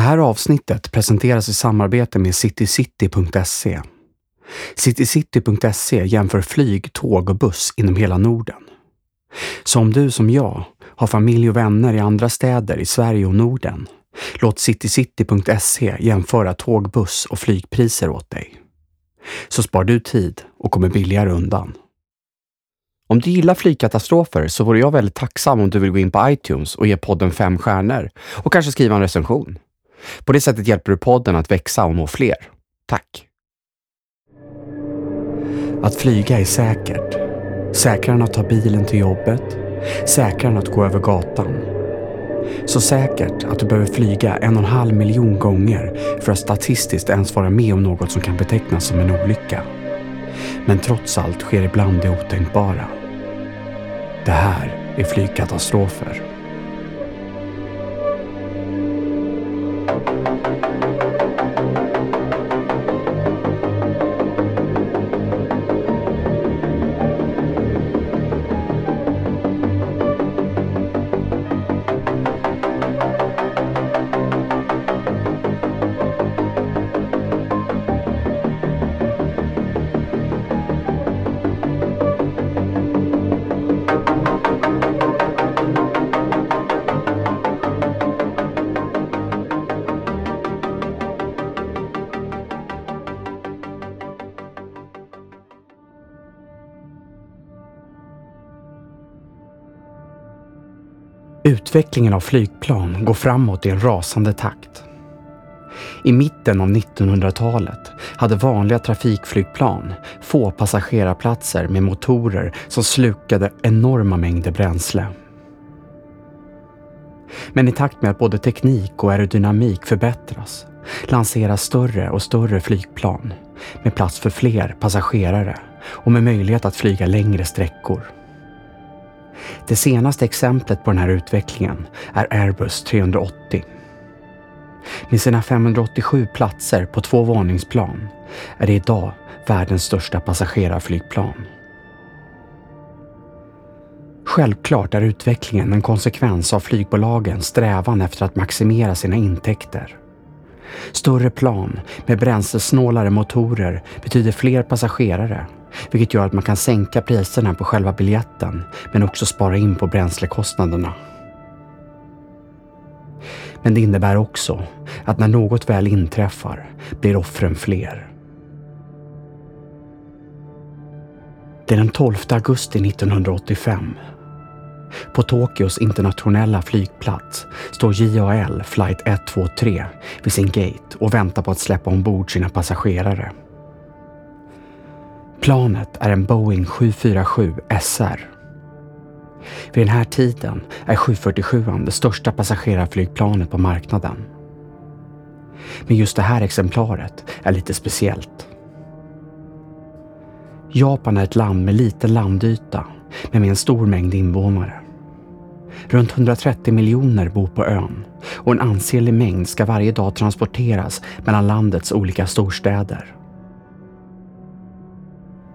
Det här avsnittet presenteras i samarbete med citycity.se. Citycity.se jämför flyg, tåg och buss inom hela Norden. Så om du som jag har familj och vänner i andra städer i Sverige och Norden, låt citycity.se jämföra tåg, buss och flygpriser åt dig. Så spar du tid och kommer billigare undan. Om du gillar flygkatastrofer så vore jag väldigt tacksam om du vill gå in på iTunes och ge podden fem stjärnor och kanske skriva en recension. På det sättet hjälper du podden att växa och nå fler. Tack! Att flyga är säkert. Säkrare än att ta bilen till jobbet. Säkrare än att gå över gatan. Så säkert att du behöver flyga en och en halv miljon gånger för att statistiskt ens vara med om något som kan betecknas som en olycka. Men trots allt sker ibland det otänkbara. Det här är flygkatastrofer. Utvecklingen av flygplan går framåt i en rasande takt. I mitten av 1900-talet hade vanliga trafikflygplan få passagerarplatser med motorer som slukade enorma mängder bränsle. Men i takt med att både teknik och aerodynamik förbättras lanseras större och större flygplan med plats för fler passagerare och med möjlighet att flyga längre sträckor. Det senaste exemplet på den här utvecklingen är Airbus 380. Med sina 587 platser på två våningsplan är det idag världens största passagerarflygplan. Självklart är utvecklingen en konsekvens av flygbolagens strävan efter att maximera sina intäkter. Större plan med bränslesnålare motorer betyder fler passagerare vilket gör att man kan sänka priserna på själva biljetten men också spara in på bränslekostnaderna. Men det innebär också att när något väl inträffar blir offren fler. Det är den 12 augusti 1985. På Tokyos internationella flygplats står JAL flight 123 vid sin gate och väntar på att släppa ombord sina passagerare. Planet är en Boeing 747 SR. Vid den här tiden är 747 det största passagerarflygplanet på marknaden. Men just det här exemplaret är lite speciellt. Japan är ett land med liten landyta men med en stor mängd invånare. Runt 130 miljoner bor på ön och en ansenlig mängd ska varje dag transporteras mellan landets olika storstäder.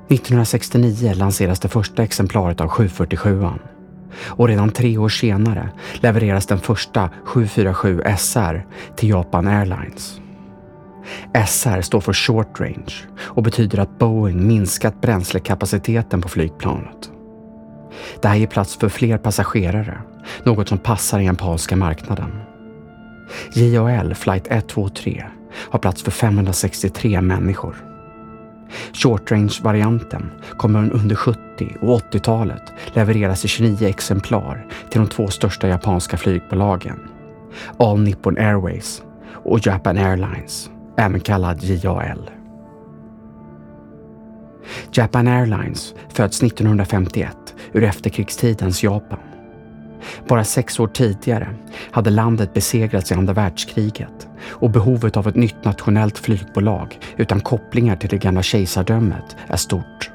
1969 lanseras det första exemplaret av 747 och redan tre år senare levereras den första 747 SR till Japan Airlines. SR står för Short Range och betyder att Boeing minskat bränslekapaciteten på flygplanet. Det här ger plats för fler passagerare, något som passar den japanska marknaden. JAL flight 123 har plats för 563 människor. Short Range-varianten kommer under 70 och 80-talet levereras i 29 exemplar till de två största japanska flygbolagen. All Nippon Airways och Japan Airlines, även kallad JAL. Japan Airlines föds 1951 ur efterkrigstidens Japan. Bara sex år tidigare hade landet besegrats i andra världskriget och behovet av ett nytt nationellt flygbolag utan kopplingar till det gamla kejsardömet är stort.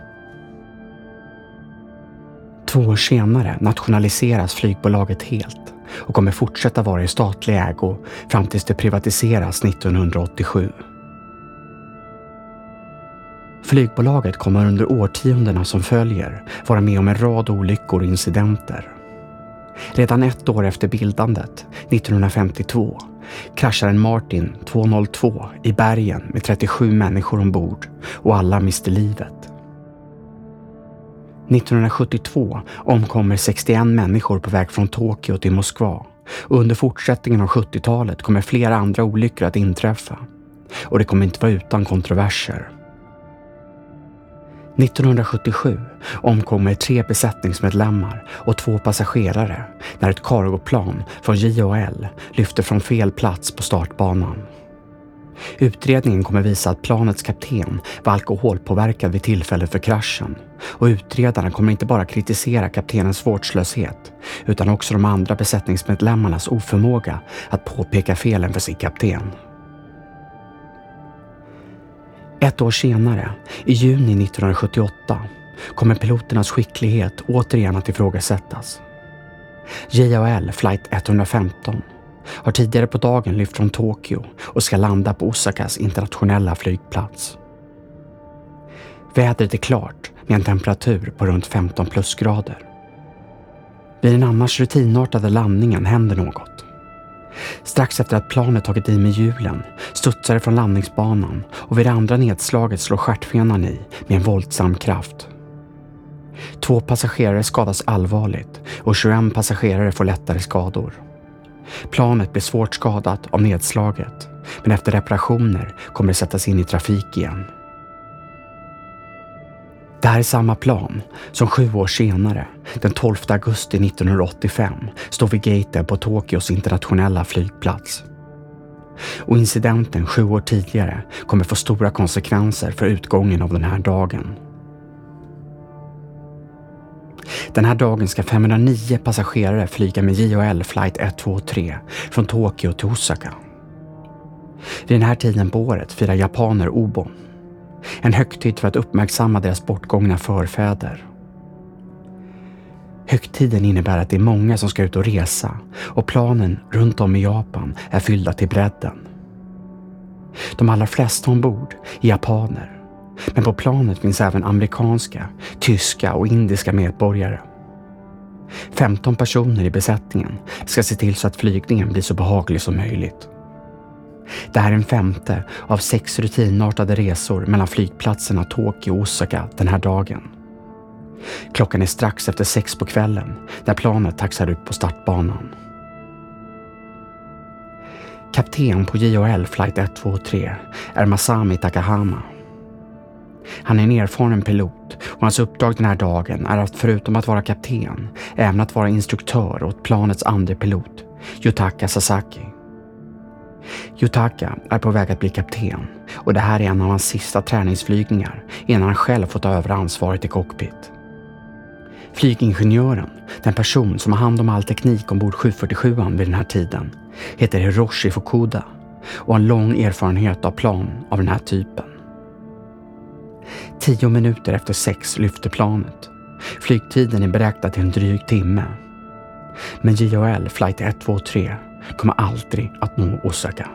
Två år senare nationaliseras flygbolaget helt och kommer fortsätta vara i statlig ägo fram tills det privatiseras 1987. Flygbolaget kommer under årtiondena som följer vara med om en rad olyckor och incidenter. Redan ett år efter bildandet, 1952, kraschar en Martin 202 i bergen med 37 människor ombord och alla mister livet. 1972 omkommer 61 människor på väg från Tokyo till Moskva och under fortsättningen av 70-talet kommer flera andra olyckor att inträffa. Och det kommer inte vara utan kontroverser. 1977 omkommer tre besättningsmedlemmar och två passagerare när ett cargoplan från JOL lyfter från fel plats på startbanan. Utredningen kommer visa att planets kapten var alkoholpåverkad vid tillfället för kraschen och utredarna kommer inte bara kritisera kaptenens vårdslöshet utan också de andra besättningsmedlemmarnas oförmåga att påpeka felen för sin kapten. Ett år senare, i juni 1978, kommer piloternas skicklighet återigen att ifrågasättas. JAL flight 115 har tidigare på dagen lyft från Tokyo och ska landa på Osakas internationella flygplats. Vädret är klart med en temperatur på runt 15 plusgrader. Vid den annars rutinartade landningen händer något. Strax efter att planet tagit i med hjulen studsar det från landningsbanan och vid det andra nedslaget slår stjärtfenan i med en våldsam kraft. Två passagerare skadas allvarligt och 21 passagerare får lättare skador. Planet blir svårt skadat av nedslaget men efter reparationer kommer det sättas in i trafik igen. Det här är samma plan som sju år senare, den 12 augusti 1985, står vid gaten på Tokyos internationella flygplats. Och incidenten sju år tidigare kommer få stora konsekvenser för utgången av den här dagen. Den här dagen ska 509 passagerare flyga med JHL flight 123 från Tokyo till Osaka. Vid den här tiden på året firar japaner Obon. En högtid för att uppmärksamma deras bortgångna förfäder. Högtiden innebär att det är många som ska ut och resa och planen runt om i Japan är fyllda till bredden. De allra flesta ombord är japaner men på planet finns även amerikanska, tyska och indiska medborgare. 15 personer i besättningen ska se till så att flygningen blir så behaglig som möjligt. Det här är en femte av sex rutinartade resor mellan flygplatserna Tokyo och Osaka den här dagen. Klockan är strax efter sex på kvällen när planet taxar ut på startbanan. Kapten på JHL flight 123 är Masami Takahama han är en erfaren pilot och hans uppdrag den här dagen är att förutom att vara kapten, även att vara instruktör åt planets andre pilot, Yutaka Sasaki. Yutaka är på väg att bli kapten och det här är en av hans sista träningsflygningar innan han själv får ta över ansvaret i cockpit. Flygingenjören, den person som har hand om all teknik ombord 747 vid den här tiden, heter Hiroshi Fukuda och har lång erfarenhet av plan av den här typen. Tio minuter efter sex lyfter planet. Flygtiden är beräknad till en dryg timme. Men JHL flight 123 kommer aldrig att nå Osaka.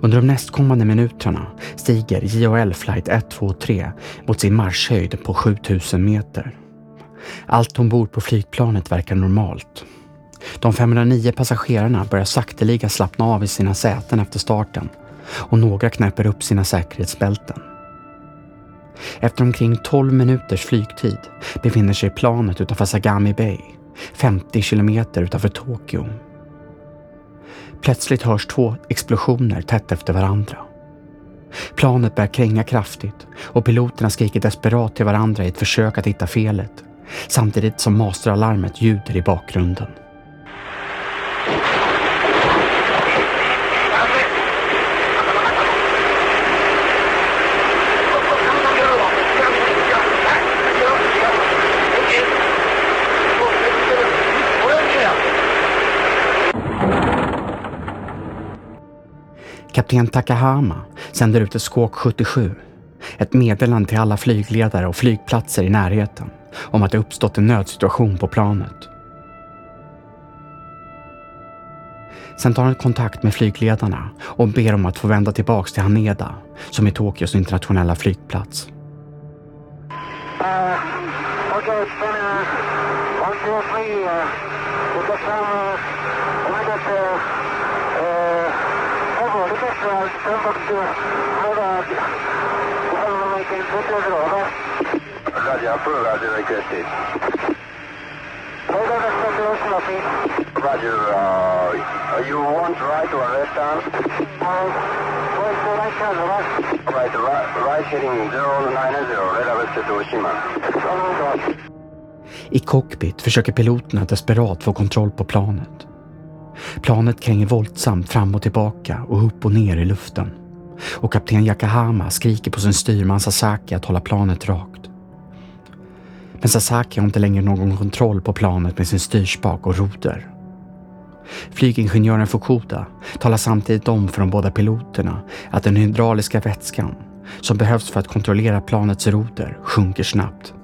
Under de nästkommande minuterna stiger JHL flight 123 mot sin marschhöjd på 7000 meter. Allt ombord på flygplanet verkar normalt de 509 passagerarna börjar sakteliga slappna av i sina säten efter starten och några knäpper upp sina säkerhetsbälten. Efter omkring 12 minuters flygtid befinner sig planet utanför Sagami Bay, 50 kilometer utanför Tokyo. Plötsligt hörs två explosioner tätt efter varandra. Planet börjar kränga kraftigt och piloterna skriker desperat till varandra i ett försök att hitta felet samtidigt som masteralarmet ljuder i bakgrunden. Kapten Takahama sänder ut ett skåk 77. Ett meddelande till alla flygledare och flygplatser i närheten om att det uppstått en nödsituation på planet. Sen tar han kontakt med flygledarna och ber om att få vända tillbaks till Haneda, som är Tokyos internationella flygplats. Uh, okay, it's been uh, one, two, three. Uh, uh, uh, we can put it over. Roger, approve, Roger, requested. Hold on a second. Roger, uh, you want right or left arm? Uh, where's the right hand, right? Right, right, right heading 090, Red to Oshima. I cockpit försöker piloterna desperat få kontroll på planet. Planet kränger våldsamt fram och tillbaka och upp och ner i luften. Och kapten Yakahama skriker på sin styrman Sasaki att hålla planet rakt. Men Sasaki har inte längre någon kontroll på planet med sin styrspak och roder. Flygingenjören Fukuda talar samtidigt om för de båda piloterna att den hydrauliska vätskan som behövs för att kontrollera planets roder sjunker snabbt.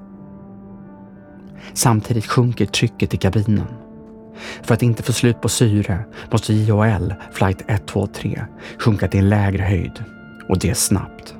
Samtidigt sjunker trycket i kabinen. För att inte få slut på syre måste JHL flight 123 sjunka till en lägre höjd och det snabbt.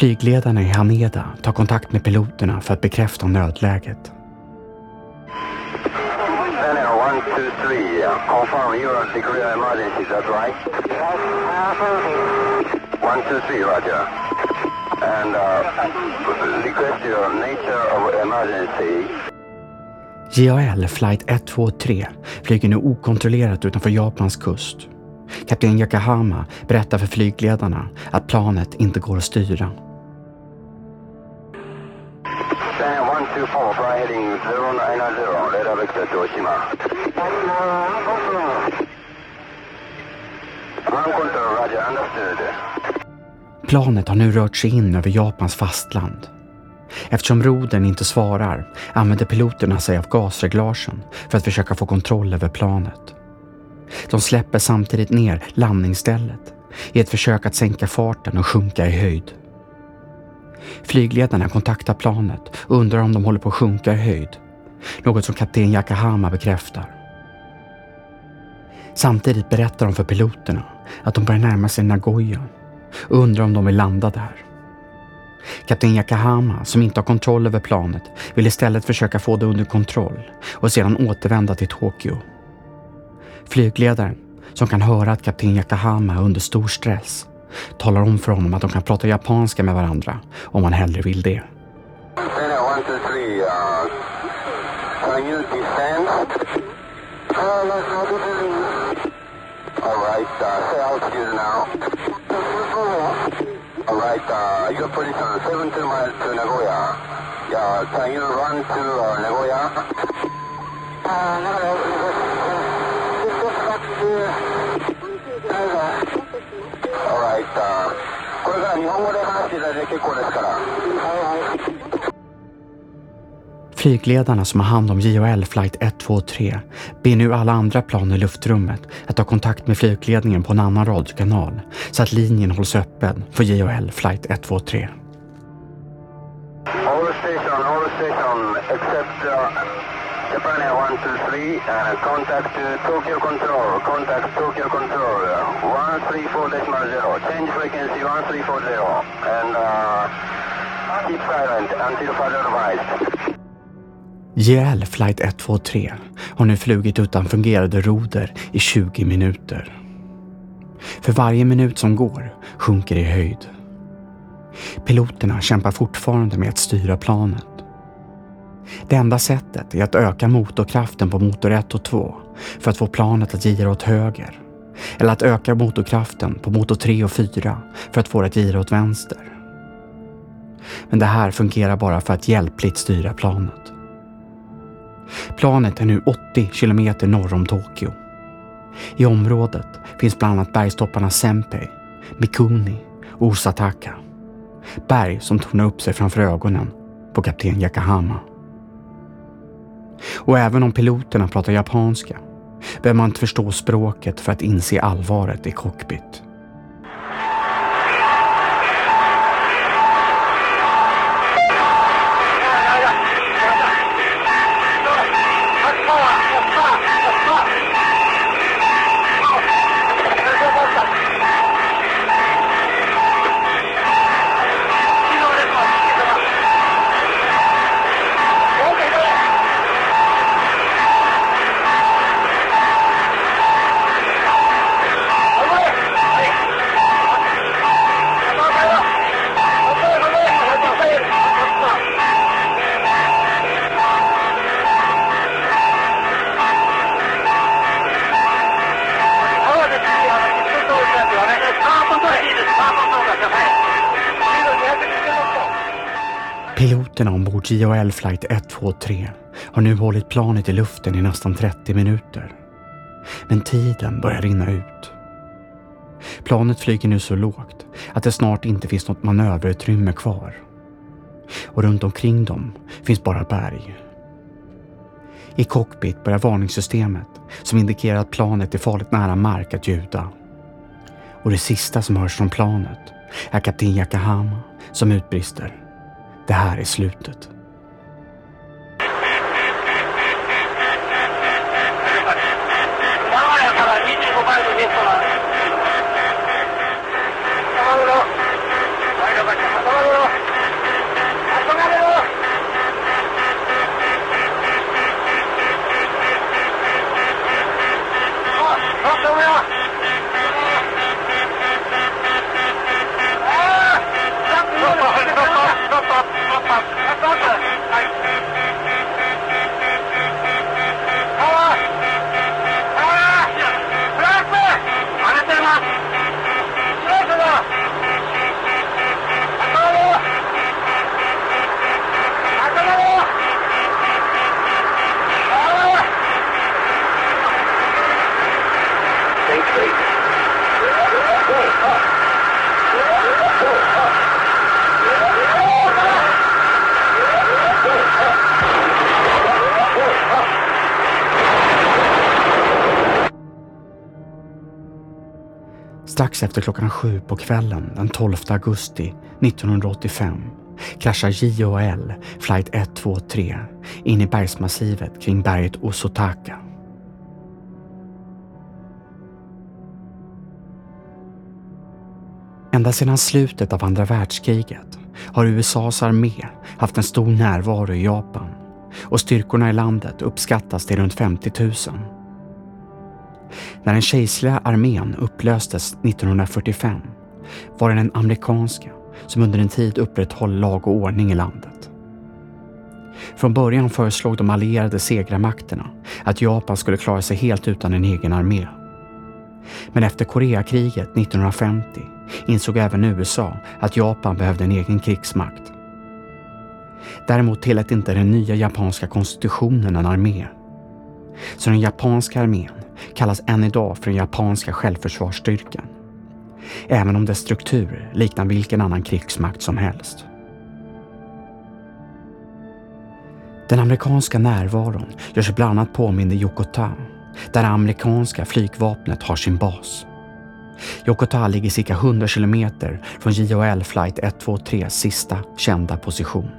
Flygledarna i Haneda tar kontakt med piloterna för att bekräfta nödläget. Daniel, 1, 2, 3, confirm you are declare emergency, is that right? Uh, affirmative. 1, 2, 3, Roger. And request your nature of emergency. JAL flight 123 flyger nu okontrollerat utanför Japans kust. Kapten Yakahama berättar för flygledarna att planet inte går att styra. 0190, 레다백터 Planet har nu rört sig in över Japans fastland. Eftersom roden inte svarar använder piloterna sig av gasreglagen för att försöka få kontroll över planet. De släpper samtidigt ner landningsstället i ett försök att sänka farten och sjunka i höjd. Flygledarna kontaktar planet och undrar om de håller på att sjunka i höjd. Något som kapten Yakahama bekräftar. Samtidigt berättar de för piloterna att de börjar närma sig Nagoya och undrar om de vill landa där. Kapten Yakahama, som inte har kontroll över planet, vill istället försöka få det under kontroll och sedan återvända till Tokyo. Flygledaren, som kan höra att kapten Yakahama är under stor stress, talar om för honom att de kan prata japanska med varandra om han hellre vill det. Alright, uh, say altitude now. Alright, uh, your position 17 miles to Nagoya. Yeah, can you run to uh, Nagoya? Alright, uh, これから日本語で話していただいて結構ですから。 Flygledarna som har hand om JHL flight 123 ber nu alla andra plan i luftrummet att ta kontakt med flygledningen på en annan radiokanal så att linjen hålls öppen för JHL flight 123. All station, all station, except uh, Japan Air 123, and contact Tokyo Control, contact Tokyo Control, 134.0, change frequency 1340, and uh, keep silent until further advised. JL flight 123 har nu flugit utan fungerande roder i 20 minuter. För varje minut som går sjunker i höjd. Piloterna kämpar fortfarande med att styra planet. Det enda sättet är att öka motorkraften på motor 1 och 2 för att få planet att gira åt höger. Eller att öka motorkraften på motor 3 och 4 för att få det att gira åt vänster. Men det här fungerar bara för att hjälpligt styra planet. Planet är nu 80 kilometer norr om Tokyo. I området finns bland annat bergstopparna Senpei, Mikuni Osataka. Berg som tornar upp sig framför ögonen på kapten Yakahama. Och även om piloterna pratar japanska behöver man inte förstå språket för att inse allvaret i cockpit. Ombord JHL flight 123 har nu hållit planet i luften i nästan 30 minuter. Men tiden börjar rinna ut. Planet flyger nu så lågt att det snart inte finns något manöverutrymme kvar. Och runt omkring dem finns bara berg. I cockpit börjar varningssystemet som indikerar att planet är farligt nära mark att ljuda. Och det sista som hörs från planet är kapten Yakahama som utbrister. Det här är slutet. Strax efter klockan sju på kvällen den 12 augusti 1985 kraschar JHL flight 123 in i bergsmassivet kring berget Osotaka. Ända sedan slutet av andra världskriget har USAs armé haft en stor närvaro i Japan och styrkorna i landet uppskattas till runt 50 000. När den kejserliga armén upplöstes 1945 var det den amerikanska som under en tid upprätthöll lag och ordning i landet. Från början föreslog de allierade segrarmakterna att Japan skulle klara sig helt utan en egen armé. Men efter Koreakriget 1950 insåg även USA att Japan behövde en egen krigsmakt. Däremot tillät inte den nya japanska konstitutionen en armé. Så den japanska armén kallas än idag för den japanska självförsvarsstyrkan. Även om dess struktur liknar vilken annan krigsmakt som helst. Den amerikanska närvaron gör sig bland annat påmind i Yokota, där det amerikanska flygvapnet har sin bas. Yokota ligger cirka 100 kilometer från JHL flight 123 sista kända position.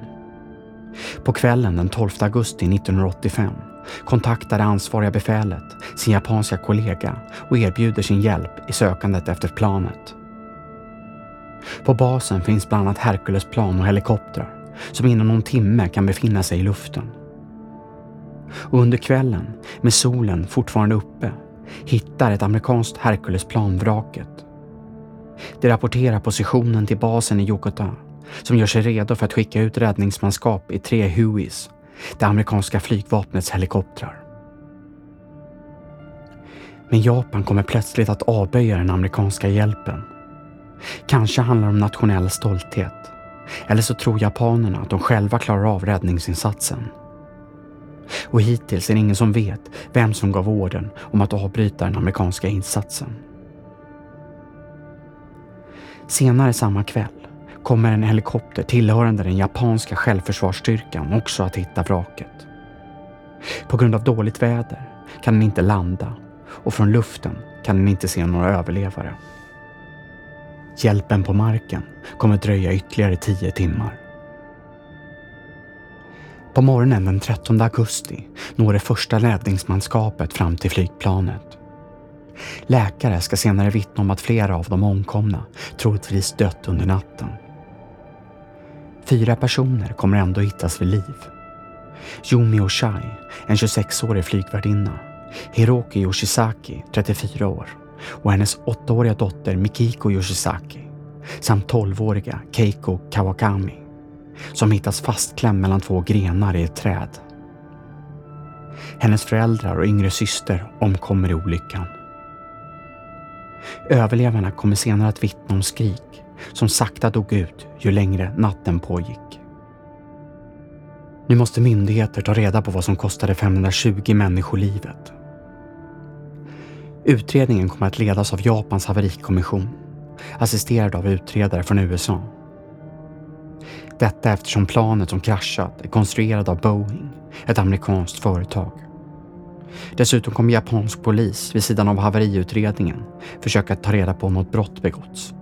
På kvällen den 12 augusti 1985 kontaktar det ansvariga befälet sin japanska kollega och erbjuder sin hjälp i sökandet efter planet. På basen finns bland annat Herculesplan och helikoptrar som inom någon timme kan befinna sig i luften. Och under kvällen, med solen fortfarande uppe, hittar ett amerikanskt Herculesplan vraket. Det rapporterar positionen till basen i Yokota som gör sig redo för att skicka ut räddningsmanskap i tre Hueys det amerikanska flygvapnets helikoptrar. Men Japan kommer plötsligt att avböja den amerikanska hjälpen. Kanske handlar det om nationell stolthet. Eller så tror japanerna att de själva klarar av räddningsinsatsen. Och hittills är det ingen som vet vem som gav orden om att avbryta den amerikanska insatsen. Senare samma kväll kommer en helikopter tillhörande den japanska självförsvarsstyrkan också att hitta vraket. På grund av dåligt väder kan den inte landa och från luften kan den inte se några överlevare. Hjälpen på marken kommer dröja ytterligare tio timmar. På morgonen den 13 augusti når det första räddningsmanskapet fram till flygplanet. Läkare ska senare vittna om att flera av de omkomna troligtvis dött under natten. Fyra personer kommer ändå hittas vid liv. Yumi Oshai, en 26-årig flygvärdinna, Hiroki Yoshizaki, 34 år och hennes 8-åriga dotter Mikiko Yoshizaki samt 12-åriga Keiko Kawakami som hittas fastklämd mellan två grenar i ett träd. Hennes föräldrar och yngre syster omkommer i olyckan. Överlevarna kommer senare att vittna om skrik som sakta dog ut ju längre natten pågick. Nu måste myndigheter ta reda på vad som kostade 520 människor livet. Utredningen kommer att ledas av Japans haverikommission, assisterad av utredare från USA. Detta eftersom planet som kraschat är konstruerat av Boeing, ett amerikanskt företag. Dessutom kommer japansk polis vid sidan av haveriutredningen försöka ta reda på om något brott begåtts.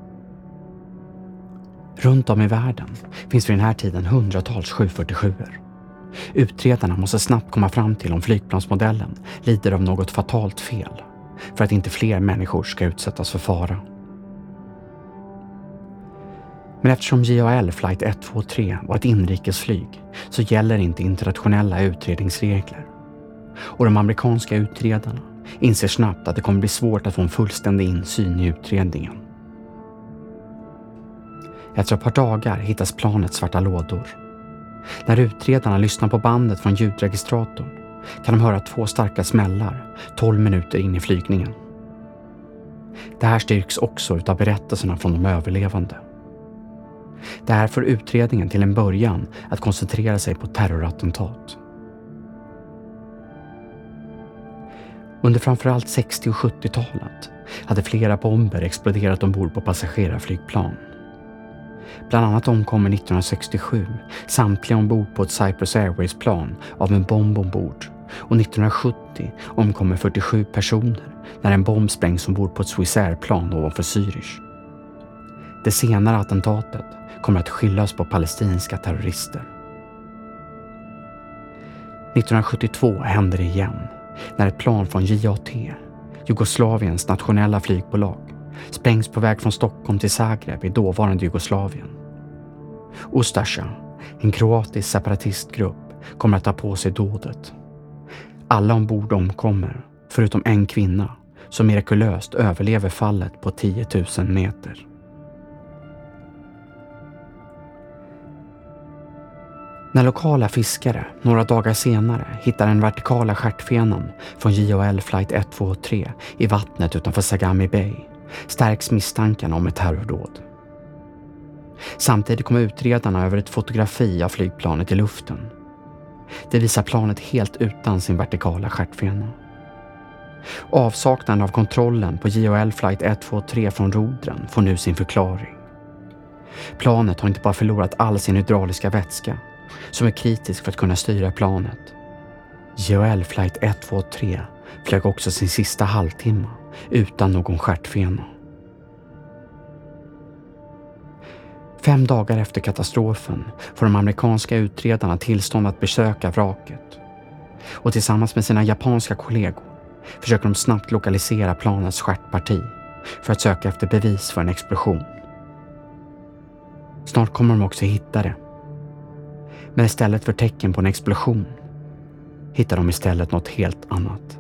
Runt om i världen finns vid den här tiden hundratals 747 Utredarna måste snabbt komma fram till om flygplansmodellen lider av något fatalt fel för att inte fler människor ska utsättas för fara. Men eftersom JAL flight 123 var ett inrikesflyg så gäller inte internationella utredningsregler. Och de amerikanska utredarna inser snabbt att det kommer bli svårt att få en fullständig insyn i utredningen. Efter ett par dagar hittas planets svarta lådor. När utredarna lyssnar på bandet från ljudregistratorn kan de höra två starka smällar 12 minuter in i flygningen. Det här styrks också utav berättelserna från de överlevande. Det här får utredningen till en början att koncentrera sig på terrorattentat. Under framförallt 60 och 70-talet hade flera bomber exploderat ombord på passagerarflygplan. Bland annat omkommer 1967 samtliga ombord på ett Cyprus Airways-plan av en bomb ombord och 1970 omkommer 47 personer när en bomb sprängs ombord på ett Swissair-plan ovanför Zürich. Det senare attentatet kommer att skyllas på palestinska terrorister. 1972 hände det igen när ett plan från JAT, Jugoslaviens nationella flygbolag, sprängs på väg från Stockholm till Zagreb i dåvarande Jugoslavien. Ustasja, en kroatisk separatistgrupp, kommer att ta på sig dådet. Alla ombord omkommer, förutom en kvinna som mirakulöst överlever fallet på 10 000 meter. När lokala fiskare några dagar senare hittar den vertikala stjärtfenan från JHL flight 123 i vattnet utanför Sagami Bay stärks misstankarna om ett terrordåd. Samtidigt kommer utredarna över ett fotografi av flygplanet i luften. Det visar planet helt utan sin vertikala stjärtfena. Avsaknaden av kontrollen på JHL flight 123 från rodren får nu sin förklaring. Planet har inte bara förlorat all sin hydrauliska vätska som är kritisk för att kunna styra planet. JHL flight 123 flög också sin sista halvtimme utan någon stjärtfena. Fem dagar efter katastrofen får de amerikanska utredarna tillstånd att besöka vraket. Och tillsammans med sina japanska kollegor försöker de snabbt lokalisera planets stjärtparti för att söka efter bevis för en explosion. Snart kommer de också hitta det. Men istället för tecken på en explosion hittar de istället något helt annat.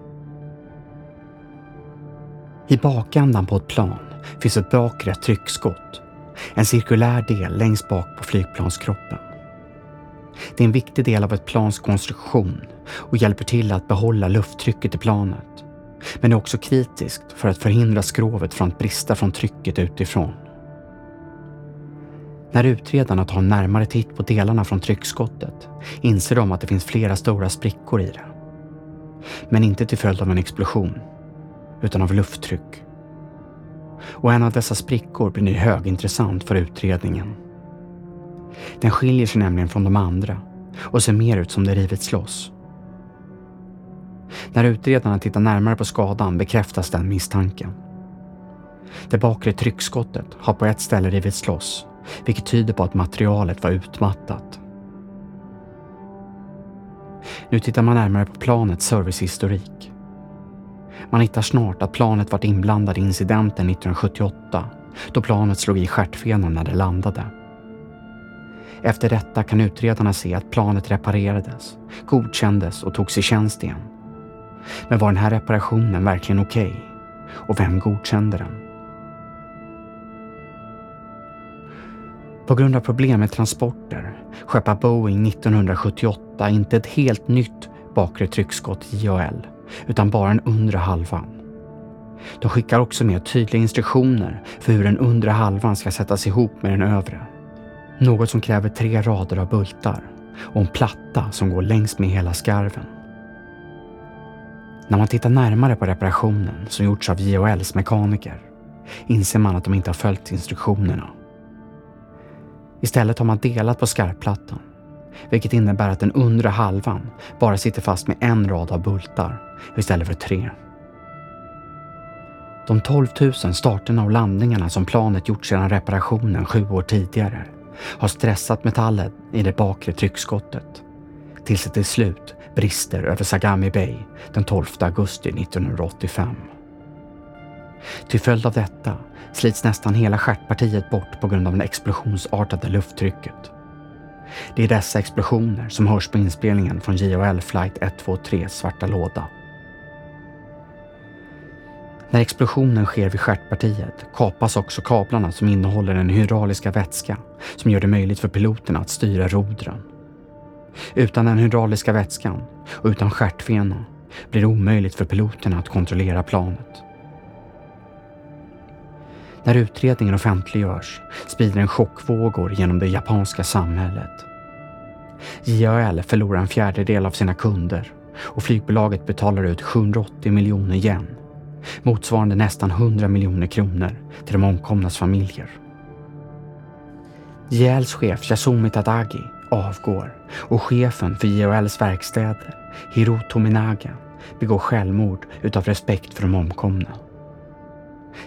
I bakändan på ett plan finns ett bakre tryckskott. En cirkulär del längst bak på flygplanskroppen. Det är en viktig del av ett plans konstruktion och hjälper till att behålla lufttrycket i planet. Men är också kritiskt för att förhindra skrovet från att brista från trycket utifrån. När utredarna tar en närmare titt på delarna från tryckskottet inser de att det finns flera stora sprickor i det. Men inte till följd av en explosion utan av lufttryck. och en av dessa sprickor blir nu högintressant för utredningen. Den skiljer sig nämligen från de andra och ser mer ut som det rivits loss. När utredarna tittar närmare på skadan bekräftas den misstanken. Det bakre tryckskottet har på ett ställe rivits loss, vilket tyder på att materialet var utmattat. Nu tittar man närmare på planets servicehistorik. Man hittar snart att planet varit inblandad i incidenten 1978 då planet slog i stjärtfenan när det landade. Efter detta kan utredarna se att planet reparerades, godkändes och togs i tjänst igen. Men var den här reparationen verkligen okej? Okay? Och vem godkände den? På grund av problem med transporter skeppar Boeing 1978 inte ett helt nytt bakre tryckskott JAL, utan bara den undre halvan. De skickar också med tydliga instruktioner för hur den undre halvan ska sättas ihop med den övre. Något som kräver tre rader av bultar och en platta som går längs med hela skarven. När man tittar närmare på reparationen som gjorts av JHLs mekaniker inser man att de inte har följt instruktionerna. Istället har man delat på skarvplattan, vilket innebär att den undre halvan bara sitter fast med en rad av bultar istället för tre. De 12 000 starterna och landningarna som planet gjort sedan reparationen sju år tidigare har stressat metallen i det bakre tryckskottet tills det till slut brister över Sagami Bay den 12 augusti 1985. Till följd av detta slits nästan hela stjärtpartiet bort på grund av det explosionsartade lufttrycket. Det är dessa explosioner som hörs på inspelningen från JHL flight 123 svarta låda. När explosionen sker vid stjärtpartiet kapas också kablarna som innehåller den hydrauliska vätska som gör det möjligt för piloterna att styra rodren. Utan den hydrauliska vätskan och utan stjärtfena blir det omöjligt för piloterna att kontrollera planet. När utredningen offentliggörs sprider den chockvågor genom det japanska samhället. JAL förlorar en fjärdedel av sina kunder och flygbolaget betalar ut 780 miljoner yen, motsvarande nästan 100 miljoner kronor till de omkomnas familjer. JALs chef Yasumi Tadagi avgår och chefen för JALs verkstäder, Hiro Tominaga, begår självmord utav respekt för de omkomna.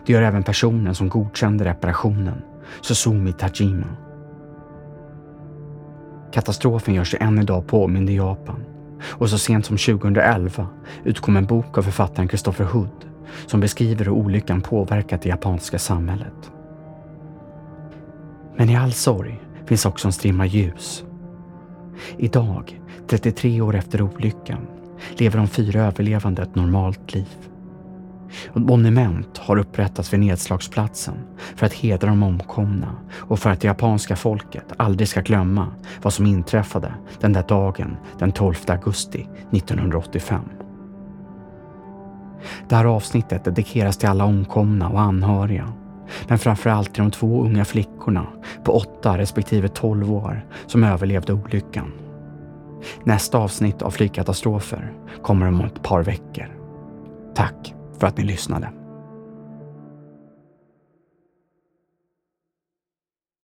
Det gör även personen som godkände reparationen, Susumi Tajima. Katastrofen gör sig än idag påmind i Japan och så sent som 2011 utkom en bok av författaren Christopher Hood som beskriver hur olyckan påverkat det japanska samhället. Men i all sorg finns också en strimma ljus. Idag, 33 år efter olyckan, lever de fyra överlevande ett normalt liv. Ett monument har upprättats vid nedslagsplatsen för att hedra de omkomna och för att det japanska folket aldrig ska glömma vad som inträffade den där dagen den 12 augusti 1985. Det här avsnittet dedikeras till alla omkomna och anhöriga men framförallt till de två unga flickorna på 8 respektive 12 år som överlevde olyckan. Nästa avsnitt av flygkatastrofer kommer om ett par veckor. Tack för att ni lyssnade.